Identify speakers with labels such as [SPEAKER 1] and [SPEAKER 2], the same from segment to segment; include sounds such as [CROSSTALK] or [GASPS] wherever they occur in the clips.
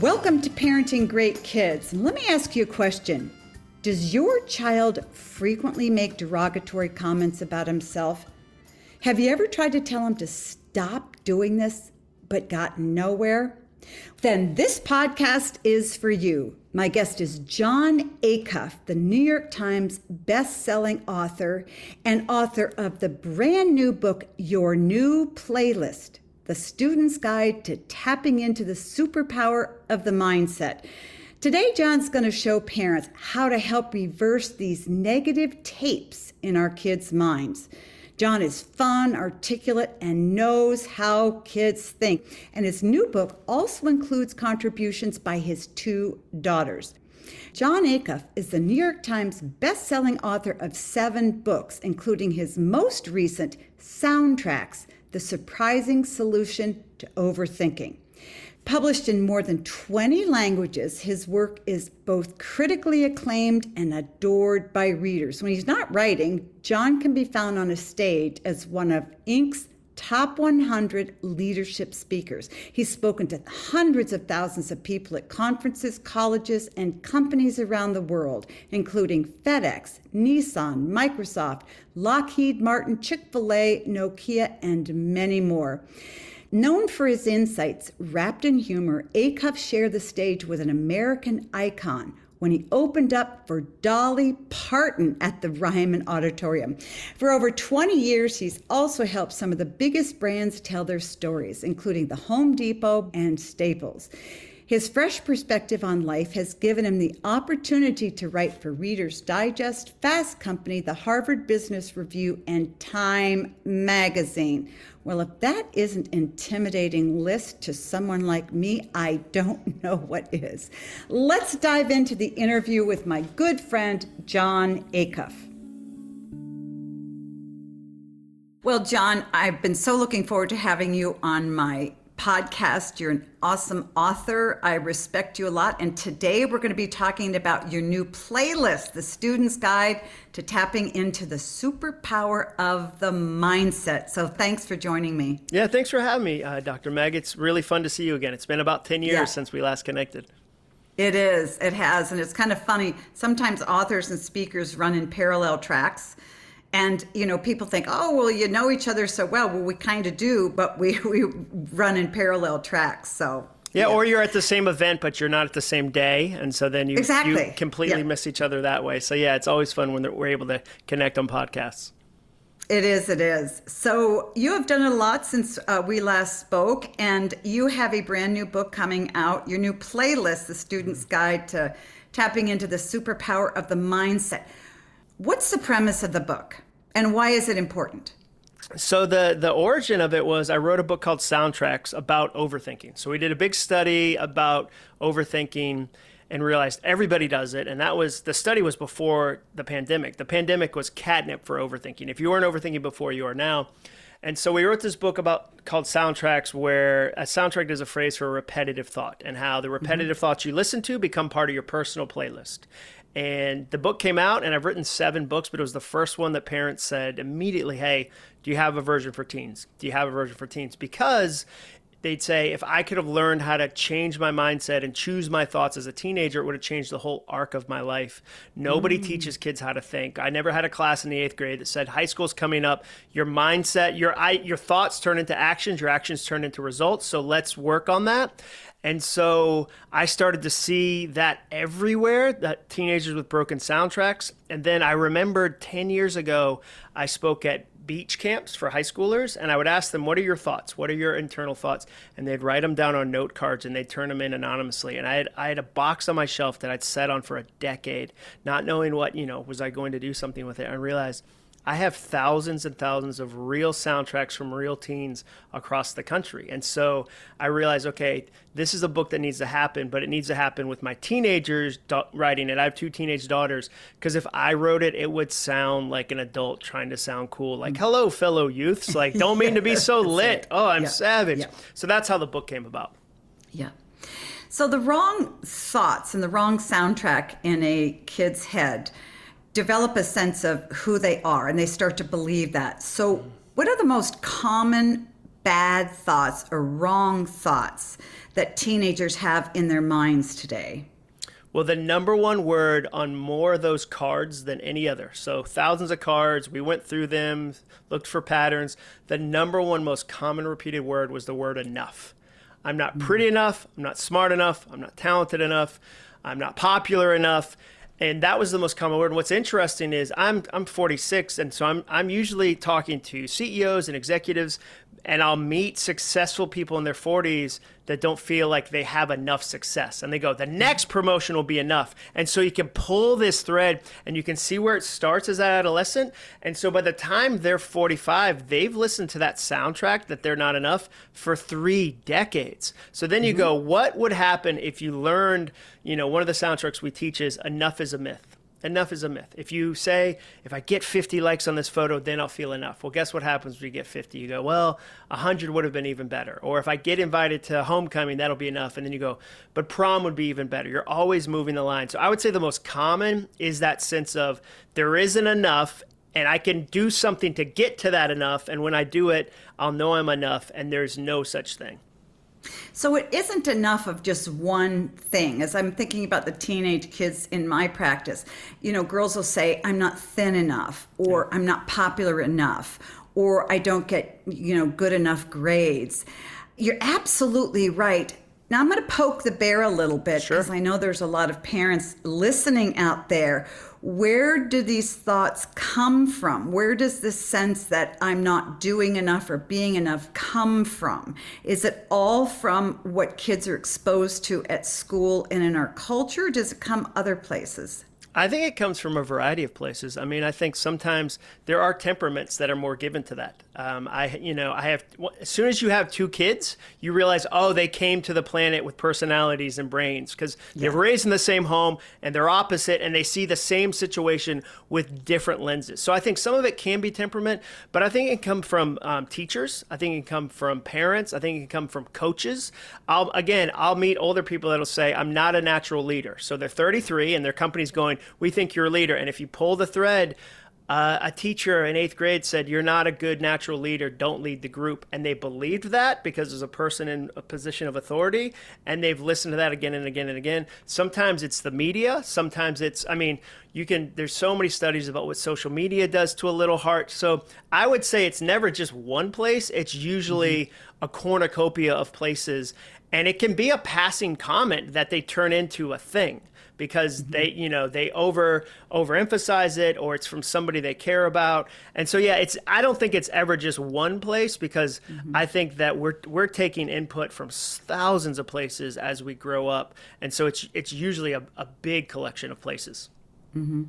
[SPEAKER 1] Welcome to Parenting Great Kids. Let me ask you a question. Does your child frequently make derogatory comments about himself? Have you ever tried to tell him to stop doing this but got nowhere? Then this podcast is for you. My guest is Jon Acuff, the New York Times best-selling author and author of the brand new book Your New Playlist: The Student's Guide to Tapping into the Superpower of the Mindset. Today, Jon's going to show parents how to help reverse these negative tapes in our kids' minds. John is fun, articulate, and knows how kids think. And his new book also includes contributions by his two daughters. Jon Acuff is the New York Times best-selling author of seven books, including his most recent Soundtracks: The Surprising Solution to Overthinking. Published in more than 20 languages, his work is both critically acclaimed and adored by readers. When he's not writing, Jon can be found on a stage as one of Inc.'s top 100 leadership speakers. He's spoken to hundreds of thousands of people at conferences, colleges, and companies around the world, including FedEx, Nissan, Microsoft, Lockheed Martin, Chick fil A, Nokia, and many more. Known for his insights wrapped in humor, Acuff shared the stage with an American icon when he opened up for Dolly Parton at the Ryman Auditorium. For over 20 years, he's also helped some of the biggest brands tell their stories, including the Home Depot and Staples. His fresh perspective on life has given him the opportunity to write for Reader's Digest, Fast Company, the Harvard Business Review, and Time Magazine. Well, if that isn't intimidating list to someone like me, I don't [LAUGHS] know what is. Let's dive into the interview with my good friend Jon Acuff. Well, Jon, I've been so looking forward to having you on my podcast. You're an awesome author. I respect you a lot. And today we're going to be talking about your new playlist, The Student's Guide to Tapping into the Superpower of the Mindset. So thanks for joining me.
[SPEAKER 2] Yeah, thanks for having me, uh, Dr. Meg. It's really fun to see you again. It's been about 10 years yeah. since we last connected.
[SPEAKER 1] It is. It has. And it's kind of funny. Sometimes authors and speakers run in parallel tracks and you know people think oh well you know each other so well. Well we kind of do but we [LAUGHS] we run in parallel tracks so
[SPEAKER 2] yeah, yeah, or you're at the same event but you're not at the same day and so then you,
[SPEAKER 1] exactly.
[SPEAKER 2] you completely yeah. miss each other that way. So yeah it's always fun when we're able to connect on podcasts.
[SPEAKER 1] It is it is. So you have done a lot since uh, we last spoke and you have a brand new book coming out your new playlist the student's guide to tapping into the superpower of the mindset What's the premise of the book and why is it important?
[SPEAKER 2] So the the origin of it was I wrote a book called Soundtracks about overthinking. So we did a big study about overthinking and realized everybody does it and that was the study was before the pandemic. The pandemic was catnip for overthinking. If you weren't overthinking before, you are now. And so we wrote this book about called Soundtracks where a soundtrack is a phrase for a repetitive thought and how the repetitive mm-hmm. thoughts you listen to become part of your personal playlist. And the book came out, and I've written seven books, but it was the first one that parents said immediately, Hey, do you have a version for teens? Do you have a version for teens? Because they'd say, if I could have learned how to change my mindset and choose my thoughts as a teenager, it would have changed the whole arc of my life. Nobody mm. teaches kids how to think. I never had a class in the eighth grade that said, high school's coming up. Your mindset, your, I, your thoughts turn into actions, your actions turn into results. So let's work on that. And so I started to see that everywhere, that teenagers with broken soundtracks. And then I remembered 10 years ago, I spoke at beach camps for high schoolers and I would ask them, What are your thoughts? What are your internal thoughts? And they'd write them down on note cards and they'd turn them in anonymously. And I had, I had a box on my shelf that I'd set on for a decade, not knowing what, you know, was I going to do something with it. I realized I have thousands and thousands of real soundtracks from real teens across the country. And so I realized, okay, this is a book that needs to happen, but it needs to happen with my teenagers do- writing it. I have two teenage daughters because if I wrote it, it would sound like an adult trying to sound cool. Like, mm. hello, fellow youths. [LAUGHS] Like, don't mean to be so lit. Oh, I'm yeah. savage. Yeah. So that's how the book came about.
[SPEAKER 1] Yeah. So the wrong thoughts and the wrong soundtrack in a kid's head – develop a sense of who they are and they start to believe that. So, what are the most common bad thoughts or wrong thoughts that teenagers have in their minds today?
[SPEAKER 2] Well, the number one word on more of those cards than any other. So, thousands of cards, we went through them, looked for patterns. The number one most common repeated word was the word enough. I'm not pretty mm. enough. I'm not smart enough. I'm not talented enough. I'm not popular enough. And that was the most common word. And what's interesting is I'm I'm 46, and so I'm I'm usually talking to CEOs and executives and I'll meet successful people in their 40s that don't feel like they have enough success. And they go, the next promotion will be enough. And so you can pull this thread and you can see where it starts as an adolescent. And so by the time they're 45, they've listened to that soundtrack that they're not enough for three decades. So then you mm-hmm. go, what would happen if you learned, you know, one of the soundtracks we teach is enough is a myth enough is a myth. If you say, if I get 50 likes on this photo, then I'll feel enough. Well, guess what happens when you get 50? You go, well, 100 would have been even better. Or if I get invited to homecoming, that'll be enough. And then you go, but prom would be even better. You're always moving the line. So I would say the most common is that sense of there isn't enough and I can do something to get to that enough. And when I do it, I'll know I'm enough. And there's no such thing.
[SPEAKER 1] So it isn't enough of just one thing. As I'm thinking about the teenage kids in my practice, you know, girls will say, I'm not thin enough, or I'm not popular enough, or I don't get, you know, good enough grades. You're absolutely right. Now I'm going to poke the bear a little bit because sure. I know there's a lot of parents listening out there where do these thoughts come from? Where does this sense that I'm not doing enough or being enough come from? Is it all from what kids are exposed to at school and in our culture? does it come other places?
[SPEAKER 2] I think it comes from a variety of places. I mean, I think sometimes there are temperaments that are more given to that. Um, I, you know, I have. As soon as you have two kids, you realize, oh, they came to the planet with personalities and brains because yeah. they're raised in the same home and they're opposite, and they see the same situation with different lenses. So I think some of it can be temperament, but I think it can come from um, teachers. I think it can come from parents. I think it can come from coaches. I'll again, I'll meet older people that'll say, I'm not a natural leader. So they're 33 and their company's going we think you're a leader. And if you pull the thread, uh, a teacher in eighth grade said, You're not a good natural leader. Don't lead the group. And they believed that because there's a person in a position of authority. And they've listened to that again and again and again. Sometimes it's the media. Sometimes it's, I mean, you can, there's so many studies about what social media does to a little heart. So I would say it's never just one place, it's usually mm-hmm. a cornucopia of places. And it can be a passing comment that they turn into a thing because mm-hmm. they you know they over overemphasize it or it's from somebody they care about and so yeah it's i don't think it's ever just one place because mm-hmm. i think that we're we're taking input from thousands of places as we grow up and so it's it's usually a, a big collection of places
[SPEAKER 1] mm-hmm.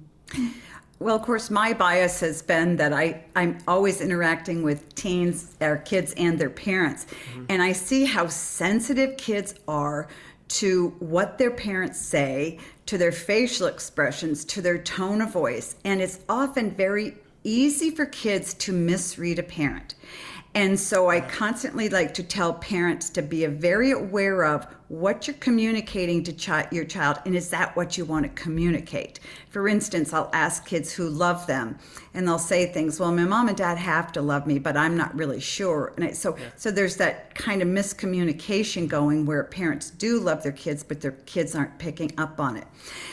[SPEAKER 1] Well, of course, my bias has been that I, I'm always interacting with teens, our kids, and their parents. Mm-hmm. And I see how sensitive kids are to what their parents say, to their facial expressions, to their tone of voice. And it's often very easy for kids to misread a parent. And so I constantly like to tell parents to be very aware of what you're communicating to chi- your child and is that what you want to communicate. For instance, I'll ask kids who love them and they'll say things, well, my mom and dad have to love me, but I'm not really sure. And I, so yeah. so there's that kind of miscommunication going where parents do love their kids but their kids aren't picking up on it.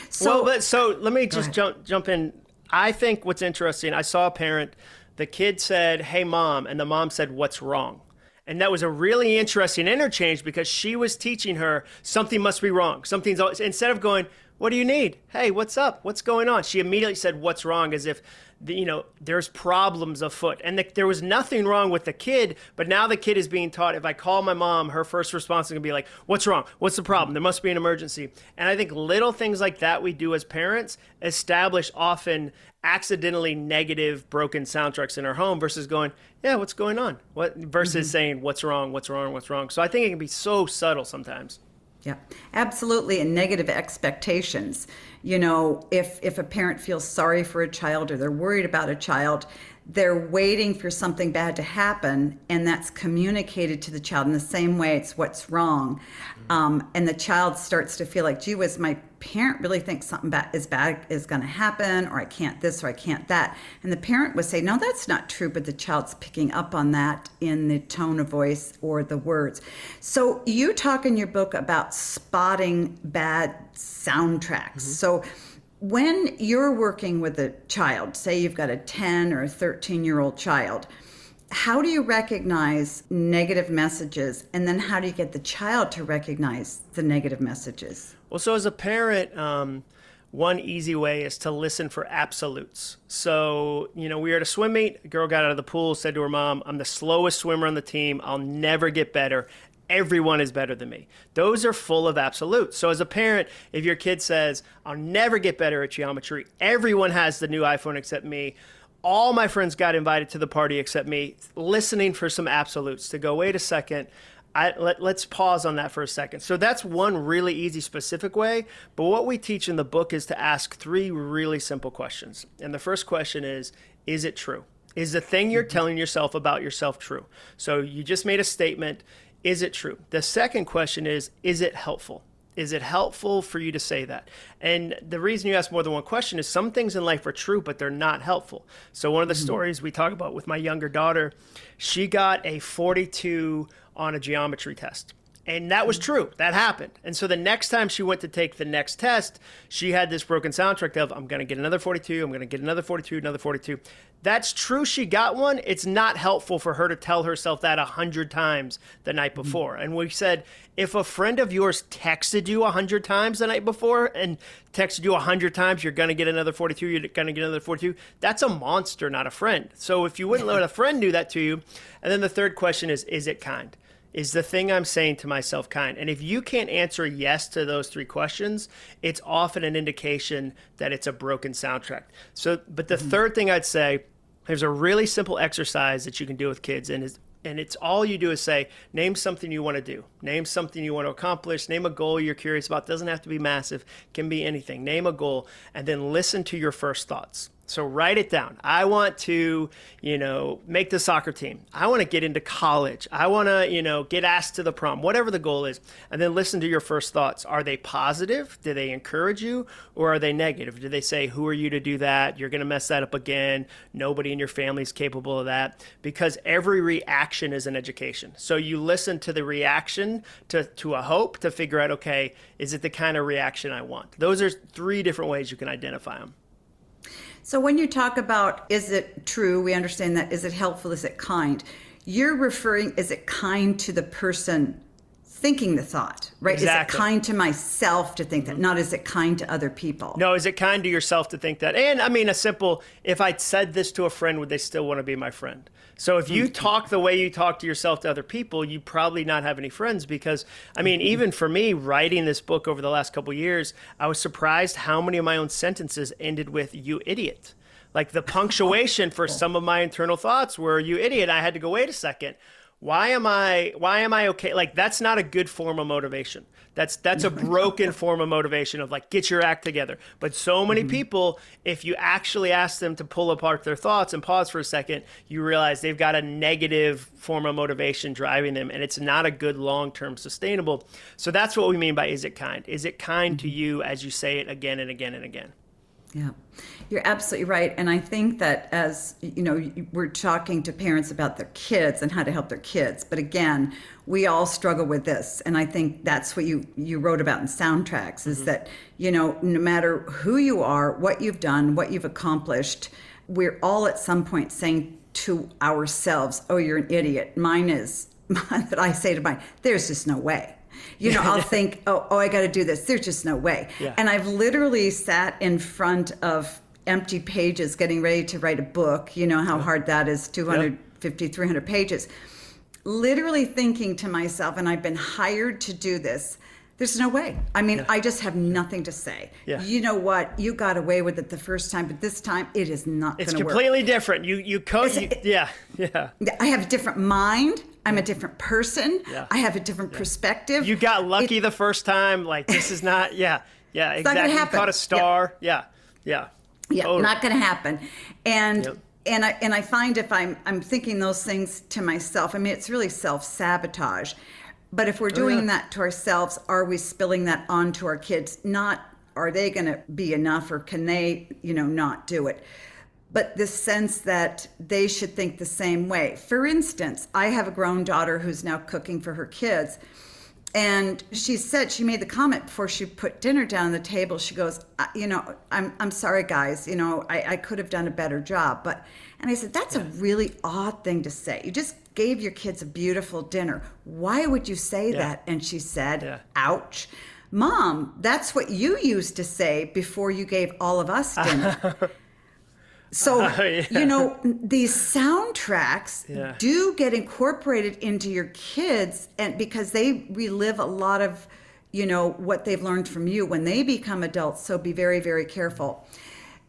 [SPEAKER 2] So well, so let me just jump jump in. I think what's interesting, I saw a parent the kid said, Hey, mom. And the mom said, What's wrong? And that was a really interesting interchange because she was teaching her something must be wrong. Something's always, instead of going, What do you need? Hey, what's up? What's going on? She immediately said, What's wrong? as if the, you know, there's problems afoot. And the, there was nothing wrong with the kid, but now the kid is being taught if I call my mom, her first response is going to be like, What's wrong? What's the problem? There must be an emergency. And I think little things like that we do as parents establish often accidentally negative broken soundtracks in our home versus going yeah what's going on what versus mm-hmm. saying what's wrong what's wrong what's wrong so i think it can be so subtle sometimes
[SPEAKER 1] yeah absolutely and negative expectations. You know if if a parent feels sorry for a child or they're worried about a child they're waiting for something bad to happen and that's communicated to the child in the same way it's what's wrong. Um, and the child starts to feel like gee whiz my parent really thinks something bad is bad is going to happen or i can't this or i can't that. And the parent would say no that's not true but the child's picking up on that in the tone of voice or the words. So you talk in your book about spotting bad soundtracks. Mm-hmm. so when you're working with a child, say you've got a 10 or a 13 year old child, how do you recognize negative messages and then how do you get the child to recognize the negative messages?
[SPEAKER 2] Well, so as a parent, um, one easy way is to listen for absolutes. So, you know, we were at a swim meet. A girl got out of the pool, said to her mom, I'm the slowest swimmer on the team. I'll never get better everyone is better than me. Those are full of absolutes. So, as a parent, if your kid says, I'll never get better at geometry, everyone has the new iPhone except me, all my friends got invited to the party except me, listening for some absolutes to go, wait a second. I, let, let's pause on that for a second. So that's one really easy, specific way. But what we teach in the book is to ask three really simple questions. And the first question is Is it true? Is the thing you're mm-hmm. telling yourself about yourself true? So you just made a statement is it true? The second question is, is it helpful? Is it helpful for you to say that? And the reason you ask more than one question is some things in life are true, but they're not helpful. So, one of the mm-hmm. stories we talk about with my younger daughter, she got a 42 on a geometry test. And that was mm-hmm. true. That happened. And so the next time she went to take the next test, she had this broken soundtrack of, I'm going to get another 42, I'm going to get another 42, another 42. That's true. She got one. It's not helpful for her to tell herself that a hundred times the night mm-hmm. before. And we said, if a friend of yours texted you a hundred times the night before and texted you a hundred times, you're going to get another 42, you're going to get another 42. That's a monster, not a friend. So if you wouldn't let a [LAUGHS] friend do that to you. And then the third question is, is it kind? Is the thing I'm saying to myself kind? And if you can't answer yes to those three questions, it's often an indication that it's a broken soundtrack. So, but the mm-hmm. third thing I'd say there's a really simple exercise that you can do with kids, and is and it's all you do is say, name something you want to do, name something you want to accomplish, name a goal you're curious about. Doesn't have to be massive, can be anything. Name a goal, and then listen to your first thoughts. So write it down. I want to, you know, make the soccer team. I want to get into college. I want to, you know, get asked to the prom, whatever the goal is. And then listen to your first thoughts. Are they positive? Do they encourage you? Or are they negative? Do they say, who are you to do that? You're going to mess that up again. Nobody in your family is capable of that. Because every reaction is an education. So you listen to the reaction to, to a hope to figure out, okay, is it the kind of reaction I want? Those are three different ways you can identify them.
[SPEAKER 1] So when you talk about is it true, we understand that is it helpful, is it kind? You're referring is it kind to the person thinking the thought, right? Exactly. Is it kind to myself to think that? Mm-hmm. Not is it kind to other people?
[SPEAKER 2] No, is it kind to yourself to think that? And I mean, a simple, if I said this to a friend, would they still want to be my friend? So if you talk the way you talk to yourself to other people, you probably not have any friends because, I mean, even for me, writing this book over the last couple years, I was surprised how many of my own sentences ended with "you idiot." Like the punctuation for [LAUGHS] some of my internal thoughts were "you idiot." I had to go, wait a second why am i why am i okay? Like that's not a good form of motivation. That's that's a [LAUGHS] broken form of motivation of like get your act together. But so many mm-hmm. people if you actually ask them to pull apart their thoughts and pause for a second you realize they've got a negative form of motivation driving them and it's not a good long-term sustainable. So that's what we mean by is it kind? Is it kind mm-hmm. to you as you say it again and again and again
[SPEAKER 1] yeah, you're absolutely right. And I think that as you know, we're talking to parents about their kids and how to help their kids. But again, we all struggle with this. And I think that's what you, you wrote about in soundtracks is mm-hmm. that, you know, no matter who you are, what you've done, what you've accomplished, we're all at some point saying to ourselves, oh, you're an idiot. Mine is, mine [LAUGHS] that I say to mine, there's just no way you know, I'll [LAUGHS] think, oh, oh, I got to do this. There's just no way. Yeah. And I've literally sat in front of empty pages getting ready to write a book. You know how yeah. hard that is 250, 300 pages. Literally thinking to myself, and I've been hired to do this. There's no way. I mean, yeah. I just have nothing to say. Yeah. You know what? You got away with it the first time, but this time it is not
[SPEAKER 2] It's completely
[SPEAKER 1] work.
[SPEAKER 2] different. You you code. You, yeah, yeah.
[SPEAKER 1] I have a different mind. I'm a different person. Yeah. I have a different yeah. perspective.
[SPEAKER 2] You got lucky it, the first time. Like this is not. [LAUGHS] Yeah, yeah. Exactly. You caught a star. Yeah, yeah.
[SPEAKER 1] Yeah, totally. not going to happen. And. Yep and I and I find if I'm I'm thinking those things to myself, I mean it's really self sabotage. But if we're oh, doing oh, yeah. that to ourselves, are we spilling that onto our kids? Not are they going to be enough or can they, you know, not do it? But this sense that they should think the same way. For instance, I have a grown daughter who's now cooking for her kids. And she said, she made the comment before she put dinner down on the table. She goes, You know, I'm, I'm sorry, guys. You know, I, I could have done a better job. But, and I said, That's yeah. a really odd thing to say. You just gave your kids a beautiful dinner. Why would you say yeah. that? And she said, yeah. Ouch. Mom, that's what you used to say before you gave all of us [LAUGHS] dinner. so, uh, [LAUGHS] yeah. you know, these soundtracks yeah. do get incorporated into your kids and because they relive a lot of, you know, what they've learned from you when they become adults. So be very, very careful.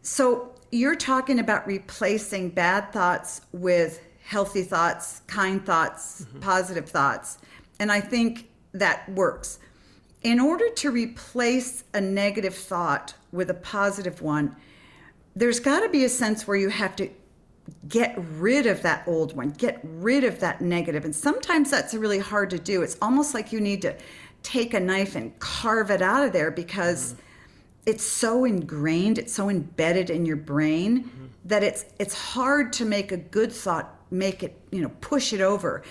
[SPEAKER 1] So, you're talking about replacing bad thoughts with healthy thoughts, kind thoughts, mm-hmm. positive thoughts. And I think that works in order to replace a negative thought with a positive one, there's got to be a sense where you have to get rid of that old one, get rid of that negative. And sometimes that's really hard to do. It's almost like you need to take a knife and carve it out of there because mm-hmm. it's so ingrained, it's so embedded in your brain mm-hmm. that it's it's hard to make a good thought make it, you know, push it over.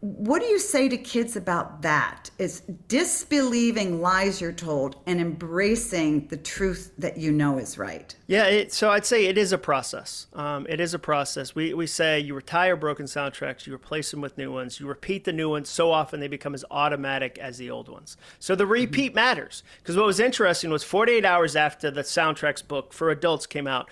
[SPEAKER 1] What do you say to kids about that? Is disbelieving lies you're told and embracing the truth that you know is right?
[SPEAKER 2] Yeah it, so i'd say it is a process. Um, it is a process. We, we say you retire broken soundtracks you replace them with new ones. You repeat the new ones so often they become as automatic as the old ones. So the repeat mm-hmm. matters because what was interesting was 48 hours after the soundtracks book for adults came out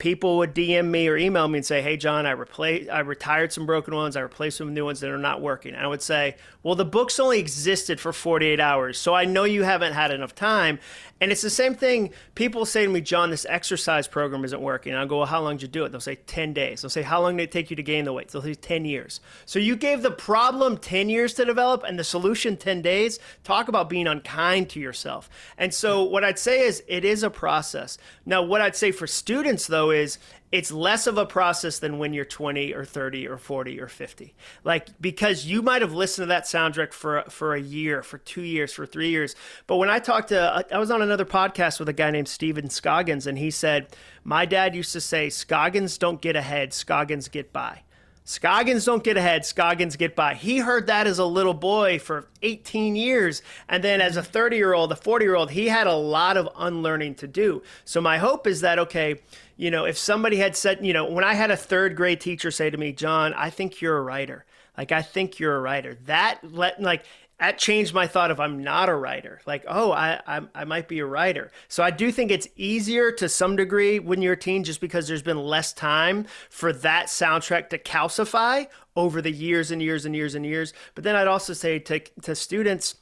[SPEAKER 2] people would DM me or email me and say, "Hey, Jon, I replaced, I retired some broken ones, I replaced with new ones that are not working." And I would say, "Well, the books only existed for 48 hours, so I know you haven't had enough time." And it's the same thing. People say to me, Jon, this exercise program isn't working. And I go, well, how long did you do it? They'll say 10 days. They'll say, how long did it take you to gain the weight? They'll say 10 years. So you gave the problem 10 years to develop and the solution 10 days. Talk about being unkind to yourself. And so what I'd say is it is a process. Now, what I'd say for students, though, is it's less of a process than when you're 20 or 30 or 40 or 50 like because you might have listened to that soundtrack for for a year for two years for three years but when i talked to i was on another podcast with a guy named steven scoggins and he said my dad used to say scoggins don't get ahead scoggins get by Scoggins don't get ahead, Scoggins get by. He heard that as a little boy for 18 years. And then as a 30 year old, a 40 year old, he had a lot of unlearning to do. So my hope is that, okay, you know, if somebody had said, you know, when I had a third grade teacher say to me, Jon, I think you're a writer. Like, I think you're a writer. That let, like, that changed my thought of I'm not a writer. Like, oh, I, I, I might be a writer. So I do think it's easier to some degree when you're a teen, just because there's been less time for that soundtrack to calcify over the years and years and years and years. But then I'd also say to to students,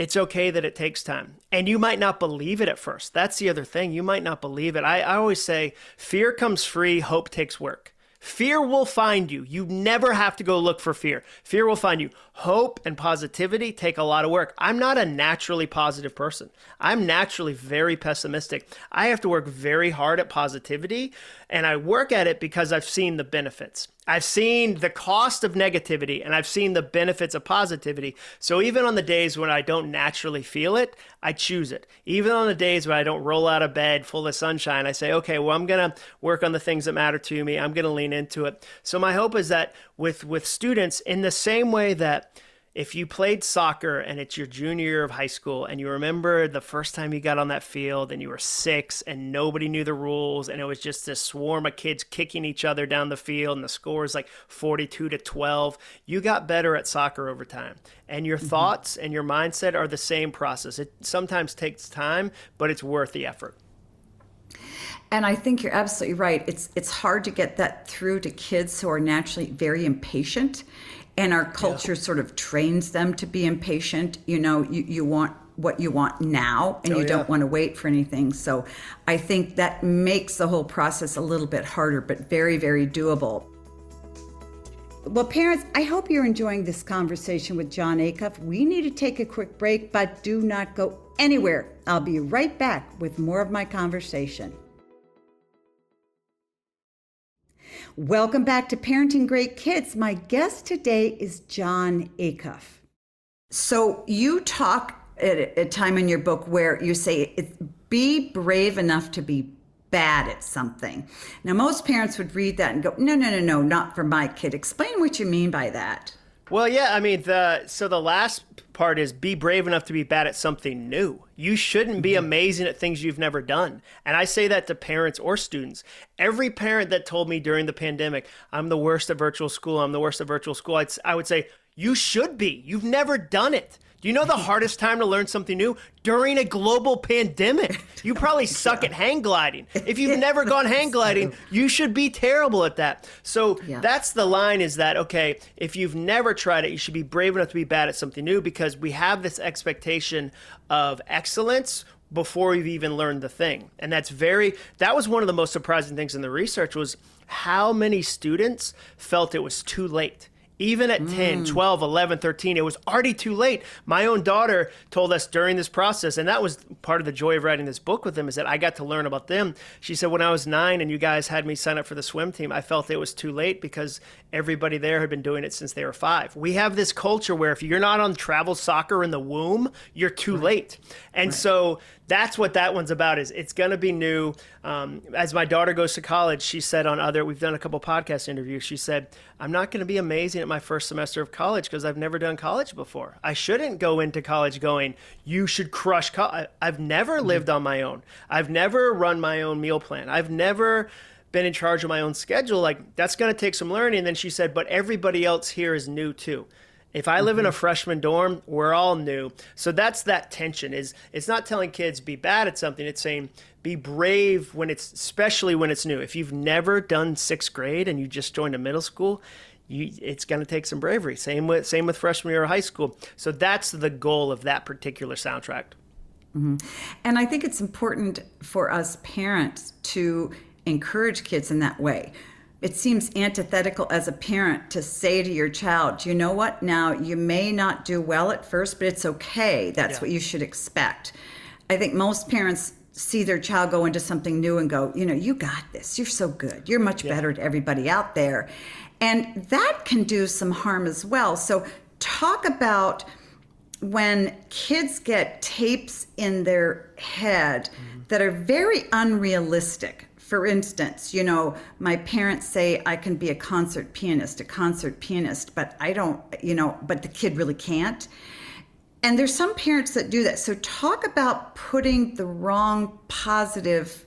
[SPEAKER 2] it's okay that it takes time. And you might not believe it at first. That's the other thing. You might not believe it. I, I always say fear comes free, hope takes work. Fear will find you. You never have to go look for fear. Fear will find you. Hope and positivity take a lot of work. I'm not a naturally positive person. I'm naturally very pessimistic. I have to work very hard at positivity, and I work at it because I've seen the benefits. I've seen the cost of negativity and I've seen the benefits of positivity. So even on the days when I don't naturally feel it, I choose it. Even on the days when I don't roll out of bed full of sunshine, I say, okay, well, I'm going to work on the things that matter to me. I'm going to lean into it. So my hope is that with, with students, in the same way that if you played soccer and it's your junior year of high school and you remember the first time you got on that field and you were six and nobody knew the rules and it was just this swarm of kids kicking each other down the field and the score is like 42 to 12 you got better at soccer over time and your mm-hmm. thoughts and your mindset are the same process it sometimes takes time but it's worth the effort
[SPEAKER 1] and I think you're absolutely right. It's it's hard to get that through to kids who are naturally very impatient and our culture yeah. sort of trains them to be impatient you know you, you want what you want now and oh, you don't want to wait for anything so i think that makes the whole process a little bit harder but very very doable well, parents, I hope you're enjoying this conversation with Jon Acuff. We need to take a quick break, but do not go anywhere. I'll be right back with more of my conversation. Welcome back to Parenting Great Kids. My guest today is Jon Acuff. So, you talk at a time in your book where you say, be brave enough to be bad at something. Now, most parents would read that and go, no, no, no, no, not for my kid. Explain what you mean by that.
[SPEAKER 2] Well, yeah, I mean, the so the last part is be brave enough to be bad at something new. You shouldn't be mm-hmm. amazing at things you've never done. And I say that to parents or students. Every parent that told me during the pandemic, I'm the worst at virtual school, I'm the worst at virtual school, I'd, I would say, you should be. You've never done it. Do you know the hardest time to learn something new? During a global pandemic. You probably suck at hang gliding. If you've never gone hang [LAUGHS] gliding, you should be terrible at that. So yeah. that's the line is that, okay, if you've never tried it, you should be brave enough to be bad at something new because we have this expectation of excellence before we've even learned the thing. And that's very, that was one of the most surprising things in the research was how many students felt it was too late even at mm. 10, 12, 11, 13, it was already too late. My own daughter told us during this process, and that was part of the joy of writing this book with them, is that I got to learn about them. She said, when I was nine and you guys had me sign up for the swim team, I felt it was too late because everybody there had been doing it since they were five. We have this culture where if you're not on travel soccer in the womb, you're too right. late. And right. so that's what that one's about is it's going to be new. Um, as my daughter goes to college she said on other we've done a couple podcast interviews she said i'm not going to be amazing at my first semester of college because i've never done college before. I shouldn't go into college going you should crush co-. i've never mm-hmm. lived on my own. I've never run my own meal plan. I've never been in charge of my own schedule. Like that's going to take some learning and then she said but everybody else here is new too if I live mm-hmm. in a mm-hmm. freshman dorm, we're all new. So that's that tension is it's not telling kids be bad at something, it's saying be brave when it's especially when it's new. If you've never done 6th grade and you just joined a middle school, you, it's going to take some bravery. Same with same with freshman year of high school. So that's the goal of that particular soundtrack.
[SPEAKER 1] Mm-hmm. And I think it's important for us parents to encourage kids in that way it seems antithetical as a parent to say to your child, you know what, now you may not do well at first, but it's okay. That's yeah. what you should expect. I think most parents see their child go into something new and go, you know, you got this. You're so good. You're much yeah. better than everybody out there. And that can do some harm as well. So, talk about when kids get tapes in their head mm-hmm. that are very unrealistic for instance, you know, my parents say I can be a concert pianist, a concert pianist, but I don't, you know, but the kid really can't. And there's some parents that do that. So talk about putting the wrong positive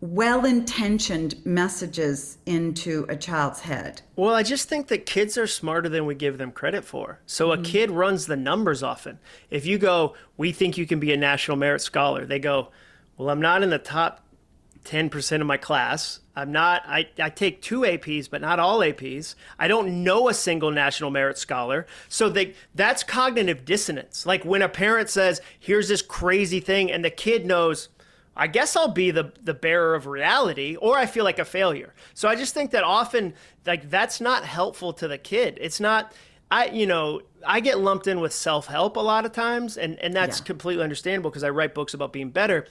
[SPEAKER 1] well-intentioned messages into a child's head.
[SPEAKER 2] Well, I just think that kids are smarter than we give them credit for. So mm-hmm. a kid runs the numbers often. If you go, "We think you can be a national merit scholar." They go, "Well, I'm not in the top 10% of my class. I'm not, I, I take two APs, but not all APs. I don't know a single National Merit Scholar. So they, that's cognitive dissonance. Like when a parent says, here's this crazy thing, and the kid knows, I guess I'll be the, the bearer of reality, or I feel like a failure. So I just think that often, like, that's not helpful to the kid. It's not, I, you know, I get lumped in with self help a lot of times, and, and that's yeah. completely understandable because I write books about being better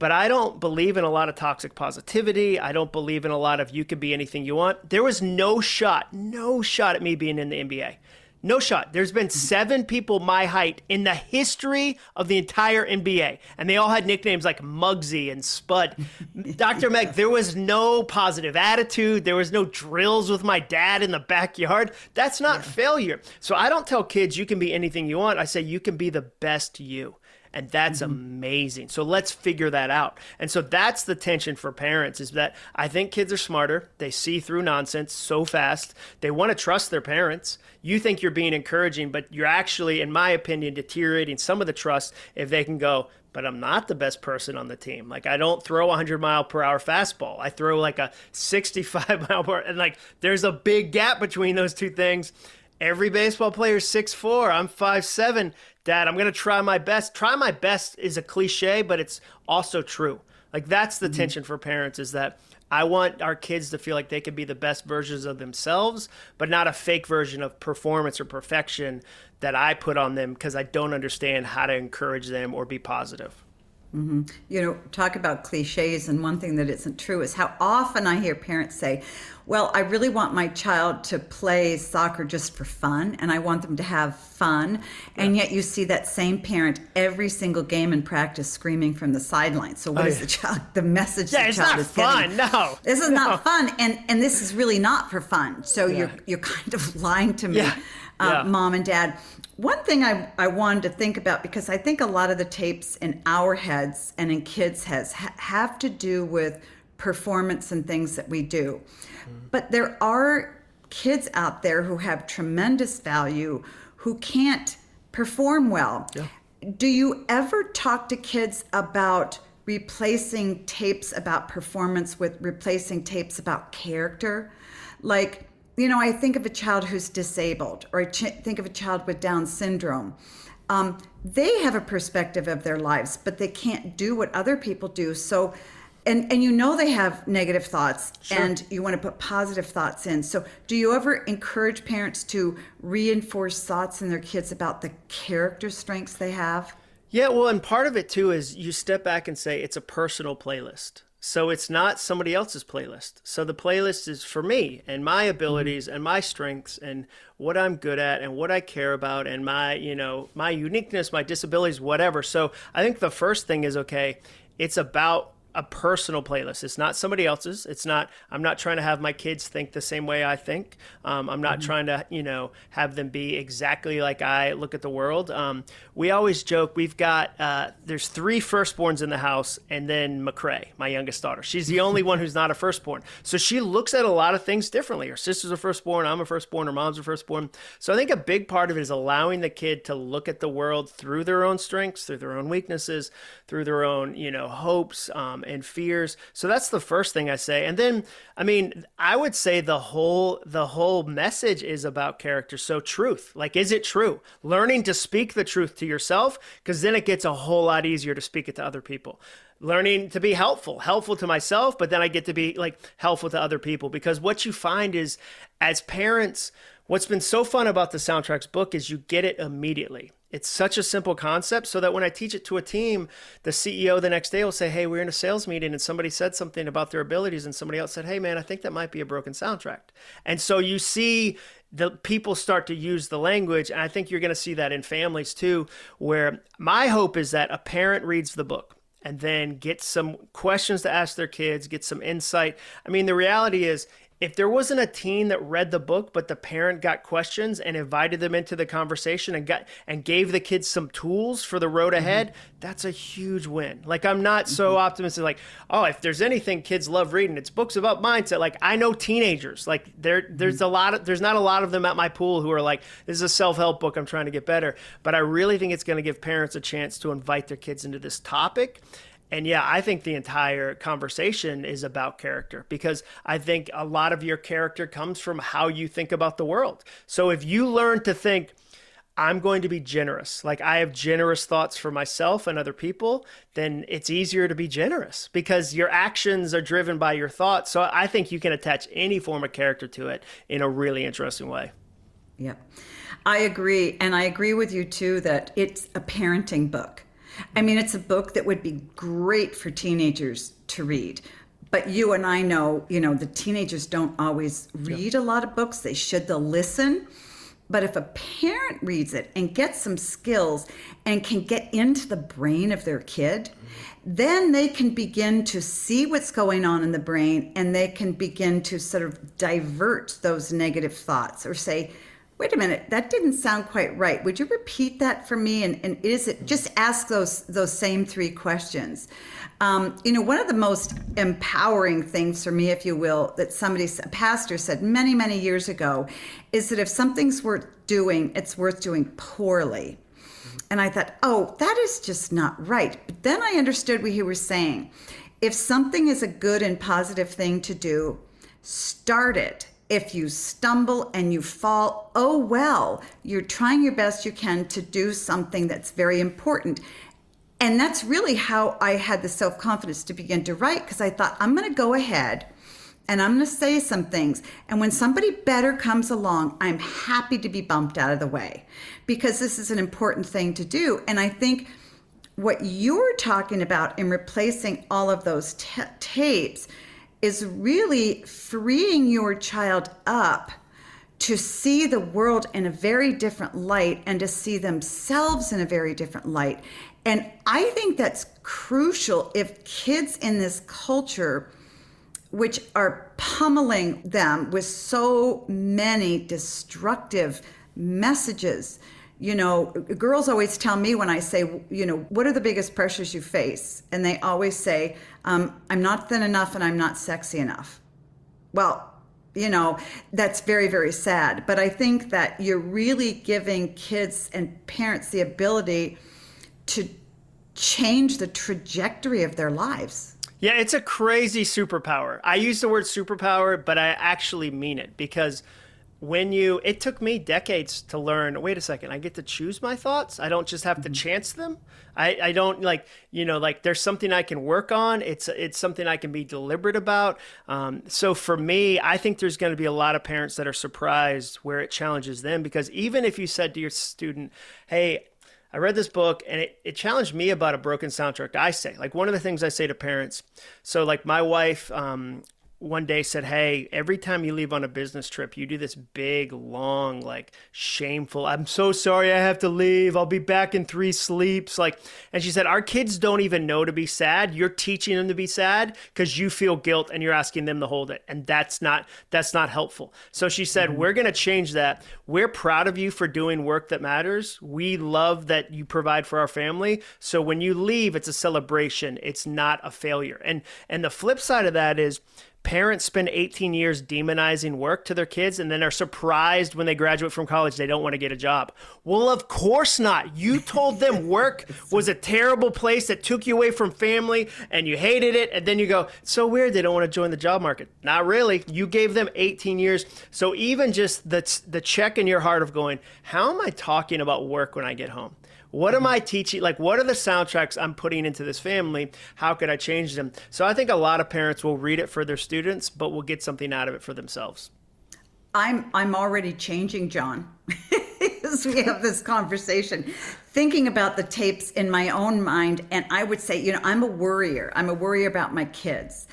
[SPEAKER 2] but I don't believe in a lot of toxic positivity. I don't believe in a lot of you can be anything you want. There was no shot, no shot at me being in the NBA. No shot. There's been mm-hmm. seven people my height in the history of the entire NBA, and they all had nicknames like Muggsy and Spud. [LAUGHS] Dr. Meg, there was no positive attitude. There was no drills with my dad in the backyard. That's not yeah. failure. So I don't tell kids you can be anything you want. I say you can be the best you. And that's mm-hmm. amazing. So let's figure that out. And so that's the tension for parents is that I think kids are smarter. They see through nonsense so fast. They want to trust their parents. You think you're being encouraging, but you're actually, in my opinion, deteriorating some of the trust if they can go, but I'm not the best person on the team. Like I don't throw a 100 mile per hour fastball. I throw like a 65 [LAUGHS] mile per and like there's a big gap between those two things. Every baseball player is 6'4. I'm 5'7. Dad, I'm going to try my best. Try my best is a cliche, but it's also true. Like that's the mm-hmm. tension for parents is that I want our kids to feel like they can be the best versions of themselves, but not a fake version of performance or perfection that I put on them because I don't understand how to encourage them or be positive.
[SPEAKER 1] Mm-hmm. You know, talk about cliches, and one thing that isn't true is how often I hear parents say, Well, I really want my child to play soccer just for fun, and I want them to have fun. Yeah. And yet you see that same parent every single game in practice screaming from the sidelines. So, what oh, is yeah. the child, the message
[SPEAKER 2] yeah,
[SPEAKER 1] the child
[SPEAKER 2] is fun.
[SPEAKER 1] getting?
[SPEAKER 2] No.
[SPEAKER 1] This is
[SPEAKER 2] no.
[SPEAKER 1] not fun, and, and this is really not for fun. So, you're, you're kind of lying to me. Uh, mom and dad. One thing I, I wanted to think about because I think a lot of the tapes in our heads and in kids' heads ha- have to do with performance and things that we do. Mm-hmm. But there are kids out there who have tremendous value who can't perform well. Yeah. Do you ever talk to kids about replacing tapes about performance with replacing tapes about character? Like, you know, I think of a child who's disabled, or I ch- think of a child with Down syndrome. Um, they have a perspective of their lives, but they can't do what other people do. So, and and you know they have negative thoughts, sure. and you want to put positive thoughts in. So, do you ever encourage parents to reinforce thoughts in their kids about the character strengths they have?
[SPEAKER 2] Yeah, well, and part of it too is you step back and say it's a personal playlist. So it's not somebody else's playlist. So the playlist is for me and my mm-hmm. abilities and my strengths and what I'm good at and what I care about and my, you know, my uniqueness, my disabilities, whatever. So I think the first thing is okay, it's about a personal playlist. It's not somebody else's. It's not. I'm not trying to have my kids think the same way I think. Um, I'm not mm-hmm. trying to, you know, have them be exactly like I look at the world. Um, we always joke. We've got uh, there's three firstborns in the house, and then McRae, my youngest daughter. She's the only one who's not a firstborn. So she looks at a lot of things differently. Her sister's a firstborn. I'm a firstborn. Her mom's a firstborn. So I think a big part of it is allowing the kid to look at the world through their own strengths, through their own weaknesses, through their own, you know, hopes. Um, um, and fears. So that's the first thing I say. And then, I mean, I would say the whole the whole message is about character. So truth, like, is it true? Learning to speak the truth to yourself, because then it gets a whole lot easier to speak it to other people learning to be helpful helpful to myself but then i get to be like helpful to other people because what you find is as parents what's been so fun about the soundtracks book is you get it immediately it's such a simple concept so that when I teach it to a team, the CEO the next day will say, Hey, we're in a sales meeting and somebody said something about their abilities, and somebody else said, Hey, man, I think that might be a broken soundtrack. And so you see the people start to use the language. And I think you're going to see that in families too, where my hope is that a parent reads the book and then get some questions to ask their kids, get some insight. I mean, the reality is if there wasn't a teen that read the book but the parent got questions and invited them into the conversation and got and gave the kids some tools for the road ahead mm-hmm. that's a huge win like i'm not so mm-hmm. optimistic like oh if there's anything kids love reading it's books about mindset like i know teenagers like there there's mm-hmm. a lot of there's not a lot of them at my pool who are like this is a self-help book i'm trying to get better but i really think it's going to give parents a chance to invite their kids into this topic and yeah, I think the entire conversation is about character because I think a lot of your character comes from how you think about the world. So if you learn to think, I'm going to be generous, like I have generous thoughts for myself and other people, then it's easier to be generous because your actions are driven by your thoughts. So I think you can attach any form of character to it in a really interesting way.
[SPEAKER 1] Yep. I agree. And I agree with you too that it's a parenting book I mean, it's a book that would be great for teenagers to read. But you and I know, you know, the teenagers don't always read yeah. a lot of books. They should, they'll listen. But if a parent reads it and gets some skills and can get into the brain of their kid, mm-hmm. then they can begin to see what's going on in the brain and they can begin to sort of divert those negative thoughts or say, wait a minute, that didn't sound quite right. Would you repeat that for me? And, and is it just ask those those same three questions? Um, you know, one of the most empowering things for me, if you will, that somebody, a pastor said many, many years ago, is that if something's worth doing, it's worth doing poorly. And I thought, oh, that is just not right. But then I understood what he was saying. If something is a good and positive thing to do, start it if you stumble and you fall, oh well, you're trying your best you can to do something that's very important. And that's really how I had the self confidence to begin to write because I thought, I'm going to go ahead and I'm going to say some things. And when somebody better comes along, I'm happy to be bumped out of the way because this is an important thing to do. And I think what you're talking about in replacing all of those t- tapes is really freeing your child up to see the world in a very different light and to see themselves in a very different light. And I think that's crucial if kids in this culture, which are pummeling them with so many destructive messages, you know, girls always tell me when I say, you know, what are the biggest pressures you face? And they always say, um, I'm not thin enough and I'm not sexy enough. Well, you know, that's very, very sad. But I think that you're really giving kids and parents the ability to change the trajectory of their lives.
[SPEAKER 2] Yeah, it's a crazy superpower. I use the word superpower, but I actually mean it because when you it took me decades to learn wait a second i get to choose my thoughts i don't just have to mm-hmm. chance them I, I don't like you know like there's something i can work on it's it's something i can be deliberate about um, so for me i think there's going to be a lot of parents that are surprised where it challenges them because even if you said to your student hey I read this book and it, it challenged me about a broken soundtrack. I say, like, one of the things I say to parents. So, like, my wife, um, one day said, Hey, every time you leave on a business trip, you do this big, long, like shameful, I'm so sorry I have to leave. I'll be back in three sleeps. Like, and she said, Our kids don't even know to be sad. You're teaching them to be sad because you feel guilt and you're asking them to hold it. And that's not, that's not helpful. So she said, mm-hmm. We're going to change that. We're proud of you for doing work that matters. We love that you provide for our family. So when you leave, it's a celebration. It's not a failure. And, and the flip side of that is, parents spend 18 years demonizing work to their kids and then are surprised when they graduate from college they don't want to get a job. Well, of course not. You told them [LAUGHS] work was a terrible place that took you away from family and you hated it and then you go, "So weird they don't want to join the job market." Not really. You gave them 18 years. So even just the the check in your heart of going, "How am I talking about work when I get home?" What am I teaching? Like, what are the soundtracks I'm putting into this family? How could I change them? So I think a lot of parents will read it for their students, but will get something out of it for themselves.
[SPEAKER 1] I'm I'm already changing, Jon. [LAUGHS] as we have this conversation, thinking about the tapes in my own mind, and I would say, you know, I'm a worrier. I'm a worrier about my kids.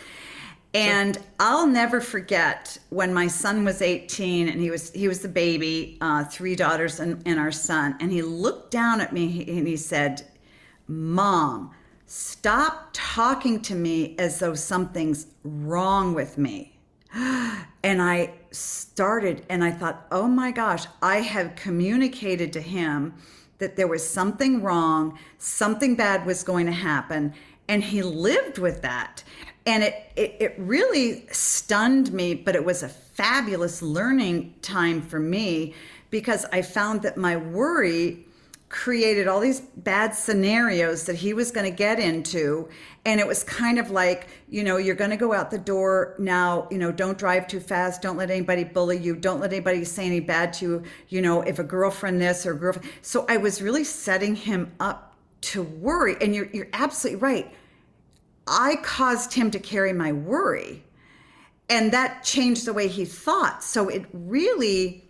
[SPEAKER 1] And I'll never forget when my son was 18 and he was he was the baby, uh, three daughters and, and our son, and he looked down at me and he said, "Mom, stop talking to me as though something's wrong with me." [GASPS] And I started and I thought, "Oh my gosh, I have communicated to him that there was something wrong, something bad was going to happen." And he lived with that and it, it, it really stunned me but it was a fabulous learning time for me because i found that my worry created all these bad scenarios that he was going to get into. And it was kind of like you know you're going to go out the door now you know don't drive too fast don't let anybody bully you don't let anybody say any bad to you you know if a girlfriend this or girlfriend so i was really setting him up to worry. And you're you're absolutely right I caused him to carry my worry. And that changed the way he thought. So it really,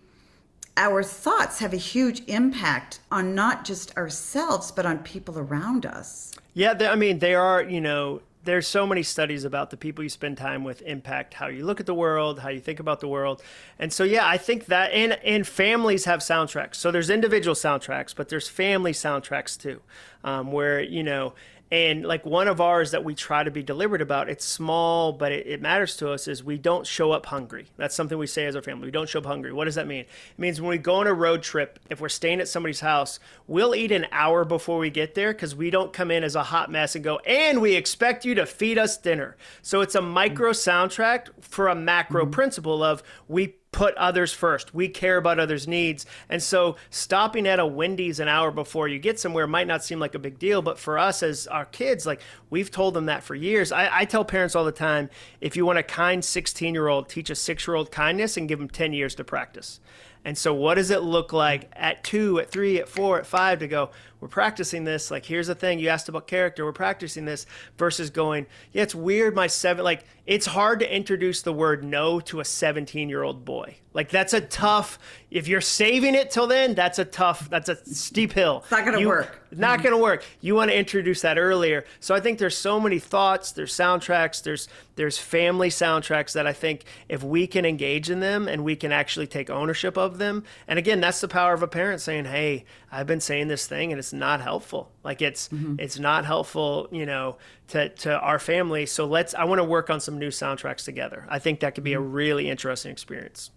[SPEAKER 1] our thoughts have a huge impact on not just ourselves, but on people around us.
[SPEAKER 2] Yeah, I mean, they are, you know, there's so many studies about the people you spend time with impact how you look at the world, how you think about the world. And so yeah, I think that and and families have soundtracks. So there's individual soundtracks, but there's family soundtracks too. Um, where, you know, and like one of ours that we try to be deliberate about, it's small, but it, it, matters to us, is we don't show up hungry. That's something we say as a family. We don't show up hungry. What does that mean? It means when we go on a road trip, if we're staying at somebody's house, we'll eat an hour before we get there because we don't come in as a hot mess and go, and we expect you to feed us dinner. So it's a micro soundtrack for a macro mm-hmm. principle of we put others first. We care about others' needs. And so stopping at a Wendy's an hour before you get somewhere might not seem like a big deal, but for us as our kids, like we've told them that for years. I, I tell parents all the time if you want a kind 16 year old, teach a six year old kindness and give them 10 years to practice. And so, what does it look like at two, at three, at four, at five to go, we're practicing this? Like, here's the thing you asked about character, we're practicing this versus going, yeah, it's weird, my seven, like, it's hard to introduce the word no to a 17 year old boy. Like that's a tough. If you're saving it till then, that's a tough. That's a steep hill.
[SPEAKER 1] It's not going to work.
[SPEAKER 2] Not to work. You want to introduce that earlier. So I think there's so many thoughts. There's soundtracks. There's there's family soundtracks that I think if we can engage in them and we can actually take ownership of them. And again, that's the power of a parent saying, "Hey, I've been saying this thing and it's not helpful. Like it's mm-hmm. it's not helpful, you know, to to our family. So let's. I want to work on some new soundtracks together. I think that could be a mm-hmm. really interesting experience.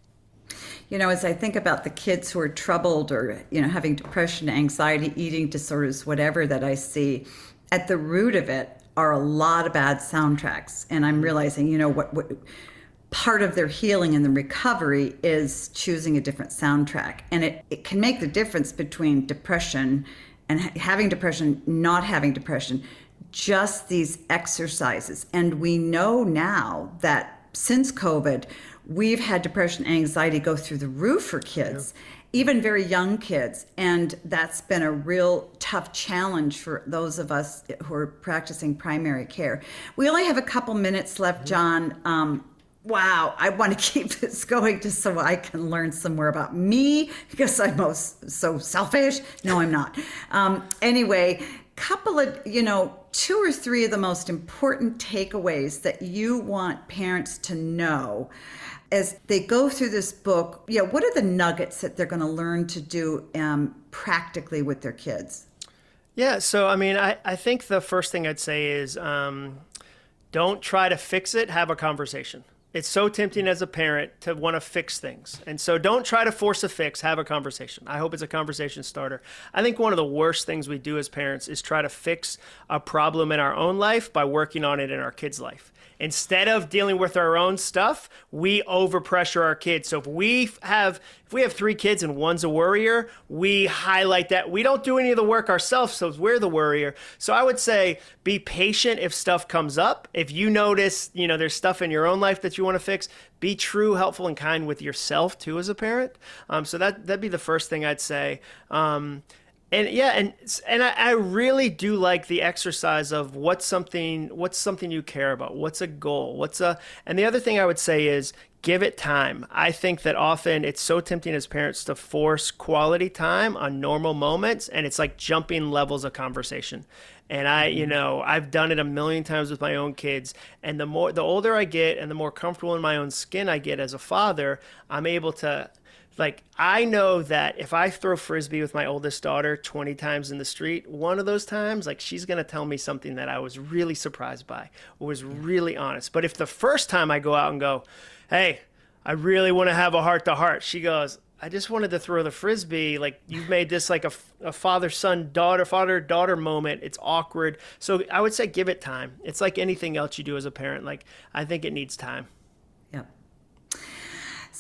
[SPEAKER 1] You know, as I think about the kids who are troubled or, you know, having depression, anxiety, eating disorders, whatever that I see, at the root of it are a lot of bad soundtracks. And I'm realizing, you know, what, what part of their healing and the recovery is choosing a different soundtrack. And it, it can make the difference between depression and having depression, not having depression, just these exercises. And we know now that since COVID, we've had depression and anxiety go through the roof for kids yeah. even very young kids. And that's been a real tough challenge for those of us who are practicing primary care. We only have a couple minutes left mm-hmm. Jon. Um, wow i want to [LAUGHS] keep this going just so i can learn some more about me because i'm most so selfish. No i'm not. [LAUGHS] Um, anyway couple of you know two or three of the most important takeaways that you want parents to know as they go through this book, yeah, what are the nuggets that they're going to learn to do um, practically with their kids?
[SPEAKER 2] Yeah, so I mean, I, I think the first thing I'd say is um, don't try to fix it, have a conversation. It's so tempting as a parent to want to fix things. And so don't try to force a fix, have a conversation. I hope it's a conversation starter. I think one of the worst things we do as parents is try to fix a problem in our own life by working on it in our kids' life instead of dealing with our own stuff, we overpressure our kids. So if we have if we have three kids and one's a worrier, we highlight that. We don't do any of the work ourselves, so we're the worrier. So I would say be patient if stuff comes up. If you notice, you know, there's stuff in your own life that you want to fix, be true, helpful, and kind with yourself too as a parent. Um, so that that'd be the first thing I'd say. Um, and yeah and and I, I, really do like the exercise of what's something what's something you care about? What's a goal? What's a and the other thing i would say is give it time. I think that often it's so tempting as parents to force quality time on normal moments and it's like jumping levels of conversation. And i you mm-hmm. know i've done it a million times with my own kids and the more the older i get and the more comfortable in my own skin i get as a father i'm able to like I know that if I throw frisbee with my oldest daughter 20 times in the street, one of those times like she's going to tell me something that I was really surprised by or was really honest. But if the first time I go out and go, "Hey, I really want to have a heart to heart." She goes, I just wanted to throw the frisbee. Like you've made this like a, a father son daughter father daughter moment. It's awkward. So I would say give it time. It's like anything else you do as a parent. Like I think it needs time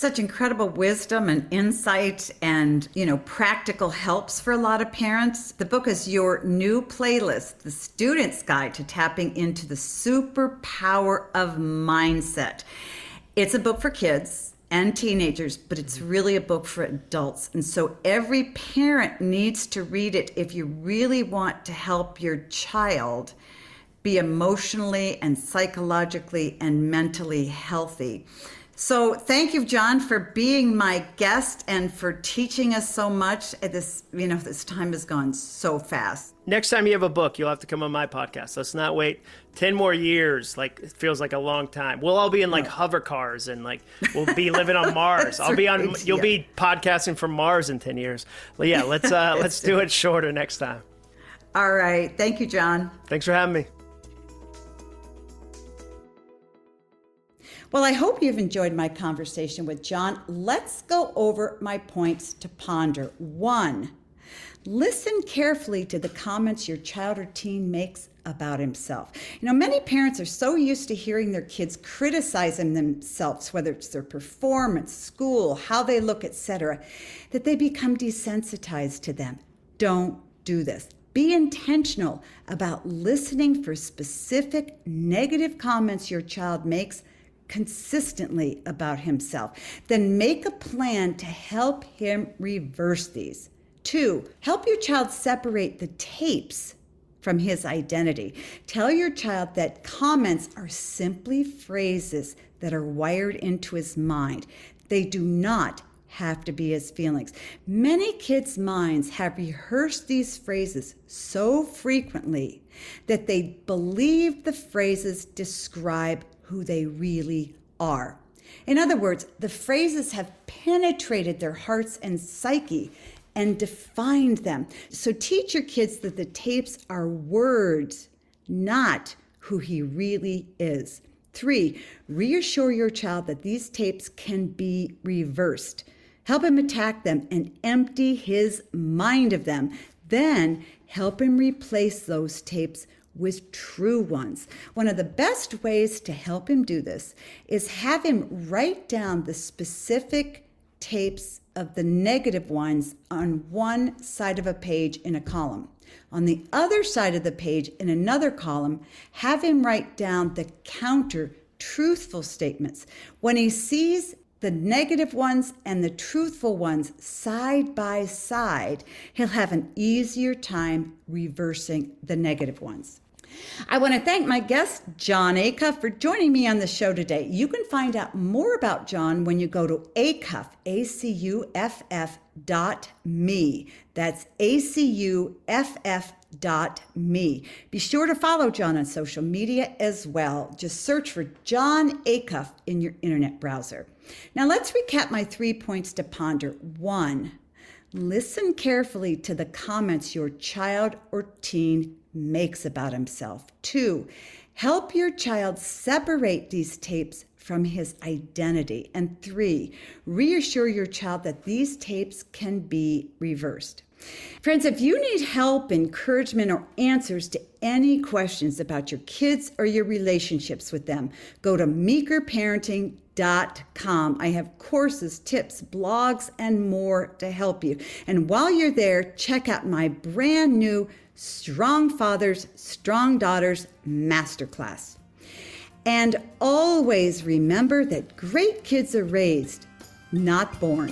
[SPEAKER 1] such incredible wisdom and insight and you know practical helps for a lot of parents. The book is your new playlist the student's guide to tapping into the superpower of mindset. It's a book for kids and teenagers but it's really a book for adults. And so every parent needs to read it if you really want to help your child be emotionally and psychologically and mentally healthy so thank you, Jon, for being my guest and for teaching us so much. This, you know, this time has gone so fast.
[SPEAKER 2] Next time you have a book, you'll have to come on my podcast. Let's not wait ten more years. Like it feels like a long time. We'll all be in like hover cars and like we'll be living on Mars. [LAUGHS] I'll be on. You'll yeah. be podcasting from Mars in ten years. But yeah, let's [LAUGHS] uh, let's do it shorter next time.
[SPEAKER 1] All right. Thank you, Jon.
[SPEAKER 2] Thanks for having me.
[SPEAKER 1] Well, I hope you've enjoyed my conversation with Jon. Let's go over my points to ponder. One, listen carefully to the comments your child or teen makes about himself. You know, many parents are so used to hearing their kids criticizing themselves, whether it's their performance, school, how they look, etc., that they become desensitized to them. Don't do this. Be intentional about listening for specific negative comments your child makes consistently about himself. Then make a plan to help him reverse these. Two, help your child separate the tapes from his identity. Tell your child that comments are simply phrases that are wired into his mind. They do not have to be his feelings. Many kids' minds have rehearsed these phrases so frequently that they believe the phrases describe who they really are. In other words, the phrases have penetrated their hearts and psyche and defined them. So teach your kids that the tapes are words, not who he really is. Three, reassure your child that these tapes can be reversed. Help him attack them and empty his mind of them. Then help him replace those tapes with true ones. One of the best ways to help him do this is have him write down the specific tapes of the negative ones on one side of a page in a column. On the other side of the page in another column, have him write down the counter truthful statements. When he sees the negative ones and the truthful ones side by side, he'll have an easier time reversing the negative ones. I want to thank my guest, Jon Acuff, for joining me on the show today. You can find out more about Jon when you go to acuff, A-C-U-F-F dot me. That's A-C-U-F-F dot me. Be sure to follow Jon on social media as well. Just search for Jon Acuff in your internet browser. Now let's recap my three points to ponder. One, listen carefully to the comments your child or teen makes about himself. Two, help your child separate these tapes from his identity. And three, reassure your child that these tapes can be reversed. Friends, if you need help, encouragement, or answers to any questions about your kids or your relationships with them, go to meekerparenting.com. I have courses, tips, blogs, and more to help you. And while you're there, check out my brand new Strong Fathers, Strong Daughters Masterclass. And always remember that great kids are raised, not born.